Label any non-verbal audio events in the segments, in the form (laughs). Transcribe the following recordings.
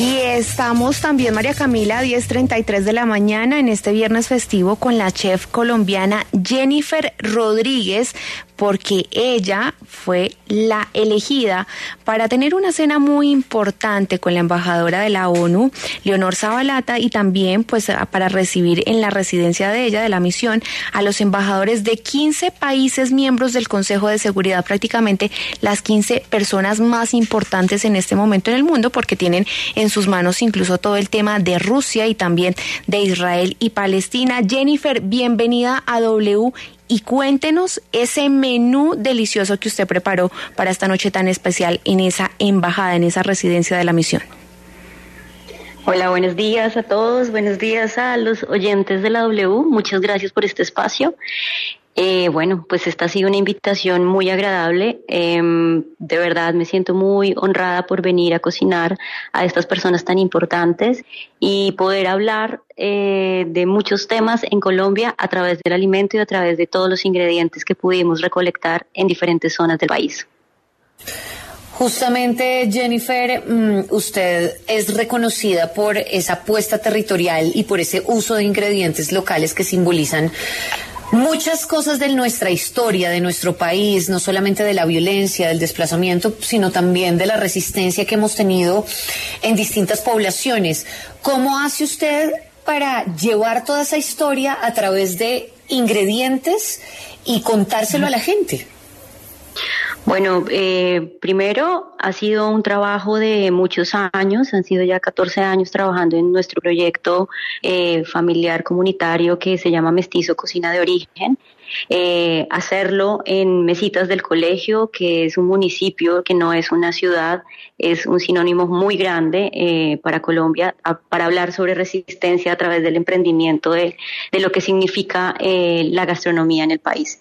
Y estamos también, María Camila, a 10.33 de la mañana en este viernes festivo con la chef colombiana Jennifer Rodríguez porque ella fue la elegida para tener una cena muy importante con la embajadora de la ONU, Leonor Zabalata, y también pues para recibir en la residencia de ella, de la misión, a los embajadores de 15 países miembros del Consejo de Seguridad, prácticamente las 15 personas más importantes en este momento en el mundo, porque tienen en sus manos incluso todo el tema de Rusia y también de Israel y Palestina. Jennifer, bienvenida a W y cuéntenos ese menú delicioso que usted preparó para esta noche tan especial en esa embajada, en esa residencia de la misión. Hola, buenos días a todos, buenos días a los oyentes de la W, muchas gracias por este espacio. Eh, bueno, pues esta ha sido una invitación muy agradable. Em, de verdad me siento muy honrada por venir a cocinar a estas personas tan importantes y poder hablar eh, de muchos temas en Colombia a través del alimento y a través de todos los ingredientes que pudimos recolectar en diferentes zonas del país. Justamente, Jennifer, mm, usted es reconocida por esa apuesta territorial y por ese uso de ingredientes locales que simbolizan muchas cosas de nuestra historia, de nuestro país, no solamente de la violencia, del desplazamiento, sino también de la resistencia que hemos tenido en distintas poblaciones. ¿Cómo hace usted para llevar toda esa historia a través de ingredientes y contárselo a la gente? Bueno, eh, primero ha sido un trabajo de muchos años, han sido ya 14 años trabajando en nuestro proyecto eh, familiar comunitario que se llama Mestizo Cocina de Origen eh, hacerlo en Mesitas del Colegio, que es un municipio que no es una ciudad, es un sinónimo muy grande eh, para Colombia, para hablar sobre resistencia a través del emprendimiento de, de lo que significa eh, la gastronomía en el país.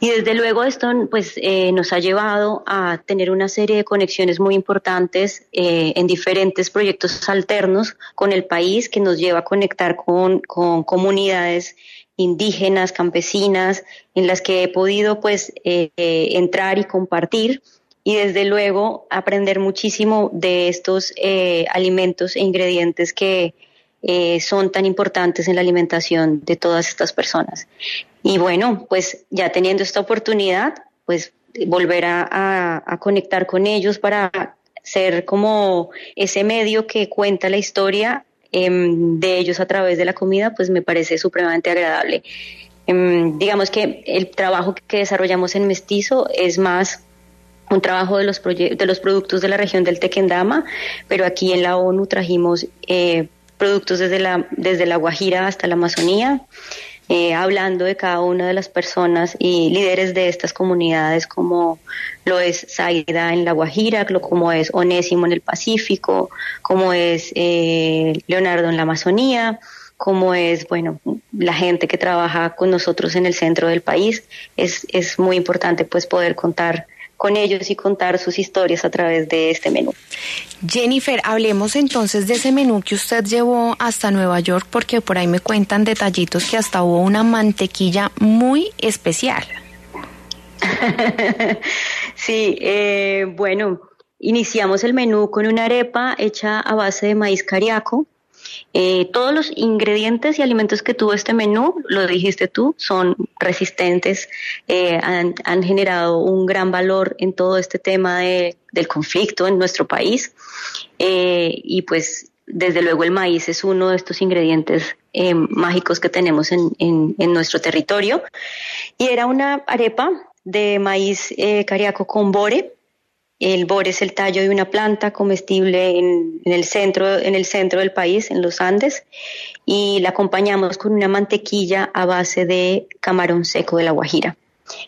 Y desde luego esto pues, nos ha llevado a tener una serie de conexiones muy importantes en diferentes proyectos alternos con el país que nos lleva a conectar con, con comunidades indígenas, campesinas, en las que he podido pues eh, eh, entrar y compartir y desde luego aprender muchísimo de estos eh, alimentos e ingredientes que son tan importantes en la alimentación de todas estas personas. Y bueno, pues ya teniendo esta oportunidad, pues volver a, a conectar con ellos para ser como ese medio que cuenta la historia Em, de ellos a través de la comida, pues me parece supremamente agradable. Em, digamos que el trabajo que desarrollamos en Mestizo es más un trabajo de los, de los productos de la región del Tequendama, pero aquí en la ONU trajimos eh, productos desde la, desde la Guajira hasta la Amazonía. Eh, hablando de cada una de las personas y líderes de estas comunidades, como lo es Zaida en La Guajira, como es Onésimo en el Pacífico, como es eh, Leonardo en la Amazonía, como es, bueno, la gente que trabaja con nosotros en el centro del país. Es, es muy importante pues poder contar con ellos y contar sus historias a través de este menú. Jennifer, hablemos entonces de ese menú que usted llevó hasta Nueva York, porque por ahí me cuentan detallitos que hasta hubo una mantequilla muy especial. (laughs) sí, eh, bueno, iniciamos el menú con una arepa hecha a base de maíz cariaco, eh, todos los ingredientes y alimentos que tuvo este menú, lo dijiste tú, son resistentes, eh, han, generado un gran valor en todo este tema del conflicto en nuestro país. Eh, y pues desde luego el maíz es uno de estos ingredientes mágicos que tenemos en, en, nuestro territorio. Y era una arepa de maíz cariaco con bore, el bor es el tallo de una planta comestible en, el centro, en el centro del país, en los Andes, y la acompañamos con una mantequilla a base de camarón seco de la Guajira.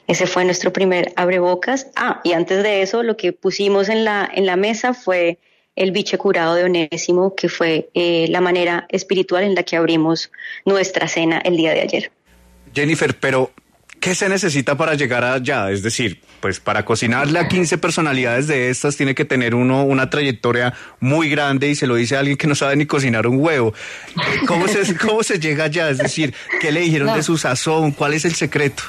Ese fue nuestro primer abrebocas. Ah, y antes de eso, lo que pusimos en la, en la mesa fue el biche curado de Onésimo, que fue eh, la manera espiritual en la que abrimos nuestra cena el día de ayer. Jennifer, pero ¿Qué se necesita para llegar allá? Es decir, pues para cocinarle a 15 personalidades de estas tiene que tener uno una trayectoria muy grande y se lo dice a alguien que no sabe ni cocinar un huevo. ¿Cómo se, cómo se llega allá? Es decir, ¿qué le dijeron de su sazón? ¿Cuál es el secreto?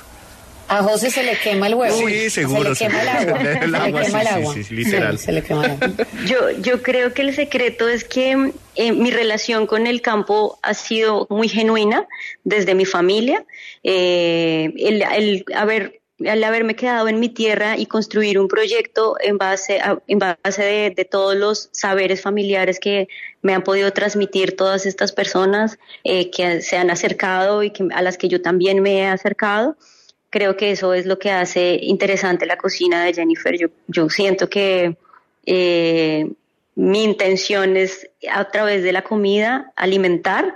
A José se le quema el huevo. Sí, seguro. Se le quema el agua. (laughs) El agua, se le quema el agua. sí, sí, literal. Sí, se le quema el agua. Yo, yo creo que el secreto es que eh, mi relación con el campo ha sido muy genuina desde mi familia. Eh, el, el haber al haberme quedado en mi tierra y construir un proyecto en base, a- en base de, de todos los saberes familiares que me han podido transmitir todas estas personas eh, que se han acercado y que, a las que yo también me he acercado. Creo que eso es lo que hace interesante la cocina de Jennifer. Yo, yo siento que eh, mi intención es a través de la comida alimentar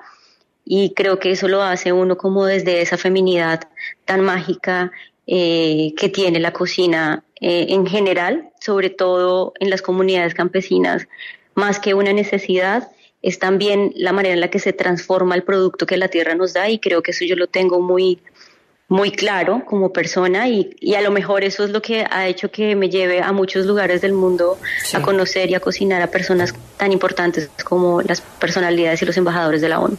y creo que eso lo hace uno como desde esa feminidad tan mágica eh, que tiene la cocina eh, en general, sobre todo en las comunidades campesinas, más que una necesidad, es también la manera en la que se transforma el producto que la tierra nos da y creo que eso yo lo tengo muy, muy claro como persona y, y a lo mejor eso es lo que ha hecho que me lleve a muchos lugares del mundo Sí. a conocer y a cocinar a personas tan importantes como las personalidades y los embajadores de la ONU.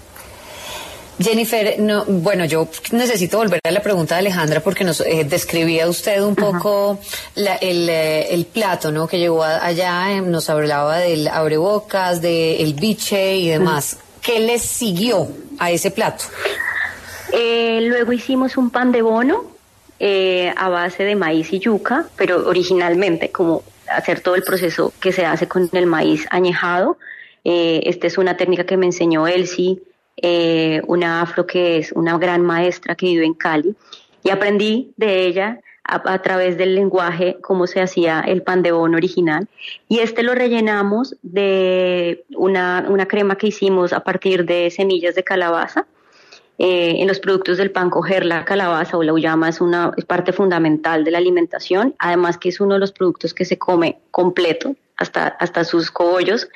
Jennifer, no, bueno, yo necesito volver a la pregunta de Alejandra porque nos eh, describía usted un poco la- el, eh, el plato, ¿no? Que llegó a- allá, eh, nos hablaba del abrebocas, del biche y demás. ¿Qué le siguió a ese plato? Eh, luego hicimos un pan de bono eh, a base de maíz y yuca, pero originalmente como hacer todo el proceso que se hace con el maíz añejado. Eh, esta es una técnica que me enseñó Elsie, una afro que es una gran maestra que vive en Cali, y aprendí de ella a, través del lenguaje cómo se hacía el pan de bono original. Y este lo rellenamos de una crema que hicimos a partir de semillas de calabaza. Eh, en los productos del pan coger la calabaza o la uyama es una es parte fundamental de la alimentación, además que es uno de los productos que se come completo hasta, hasta sus cogollos.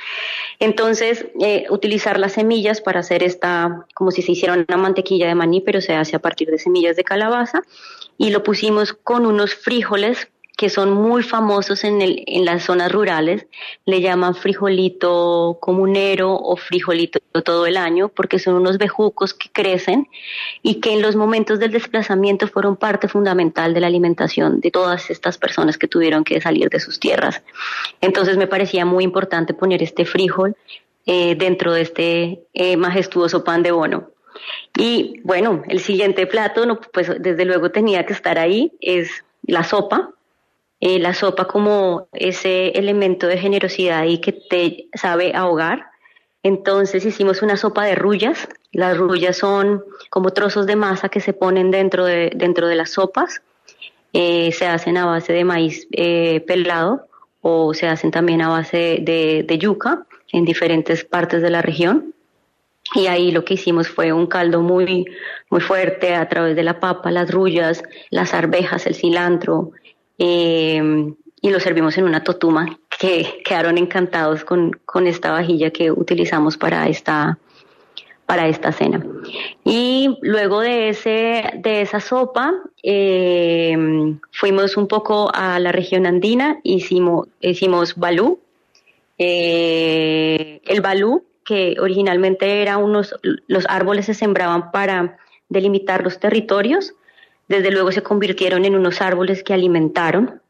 Entonces, eh, utilizar las semillas para hacer esta, como si se hiciera una mantequilla de maní, pero se hace a partir de semillas de calabaza, y lo pusimos con unos frijoles que son muy famosos en, el, en las zonas rurales, le llaman frijolito comunero o frijolito todo el año, porque son unos bejucos que crecen y que en los momentos del desplazamiento fueron parte fundamental de la alimentación de todas estas personas que tuvieron que salir de sus tierras. Entonces me parecía muy importante poner este frijol eh, dentro de este eh, majestuoso pan de bono. Y bueno, el siguiente plato, no, pues desde luego tenía que estar ahí, es la sopa. Eh, la sopa como ese elemento de generosidad y que te sabe ahogar. Entonces hicimos una sopa de rullas. Las rullas son como trozos de masa que se ponen dentro de, dentro de las sopas. Eh, se hacen a base de maíz eh, pelado o se hacen también a base de, yuca en diferentes partes de la región. Y ahí lo que hicimos fue un caldo muy, muy fuerte a través de la papa, las rullas, las arvejas, el cilantro, eh, y lo servimos en una totuma que quedaron encantados con, con esta vajilla que utilizamos para esta, para esta cena. Y luego de, ese, de esa sopa, eh, fuimos un poco a la región andina, hicimos, hicimos balú. Eh, el balú, que originalmente era unos, los árboles se sembraban para delimitar los territorios, desde luego se convirtieron en unos árboles que alimentaron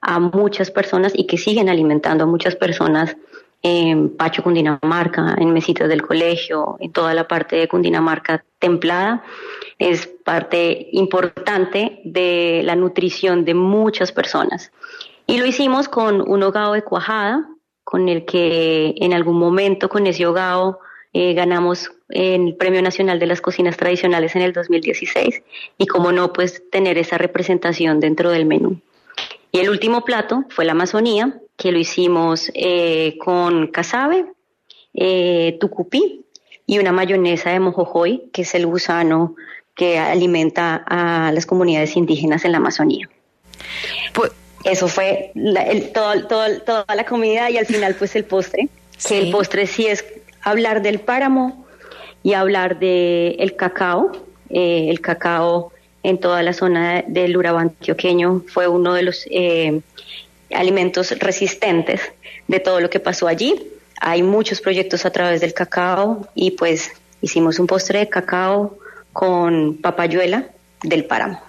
a muchas personas y que siguen alimentando a muchas personas en Pacho, Cundinamarca, en mesitas del colegio, en toda la parte de Cundinamarca templada. Es parte importante de la nutrición de muchas personas. Y lo hicimos con un hogao de cuajada, con el que en algún momento con ese hogao eh, ganamos el Premio Nacional de las Cocinas Tradicionales en el 2016 y como no, pues tener esa representación dentro del menú. Y el último plato fue la Amazonía, que lo hicimos eh, con casabe, eh, tucupí y una mayonesa de mojojoy, que es el gusano que alimenta a las comunidades indígenas en la Amazonía. Pues, Eso fue la, el, todo, todo, toda la comida y al final pues el postre, Sí. que el postre sí es hablar del páramo y hablar del el cacao. Eh, el cacao en toda la zona del Urabá antioqueño fue uno de los eh, alimentos resistentes de todo lo que pasó allí. Hay muchos proyectos a través del cacao y pues hicimos un postre de cacao con papayuela del páramo.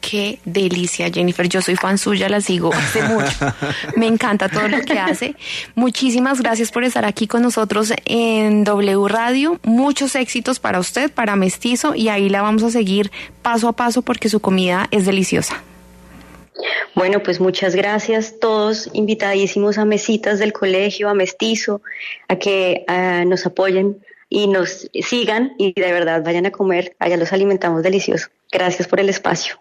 Qué delicia, Jennifer. Yo soy fan suya, la sigo hace mucho. Me encanta todo lo que hace. Muchísimas gracias por estar aquí con nosotros en W Radio. Muchos éxitos para usted, para Mestizo, y ahí la vamos a seguir paso a paso porque su comida es deliciosa. Bueno, pues muchas gracias todos, invitadísimos a mesitas del colegio, a Mestizo, a que nos apoyen y nos sigan y de verdad vayan a comer, allá los alimentamos delicioso. Gracias por el espacio.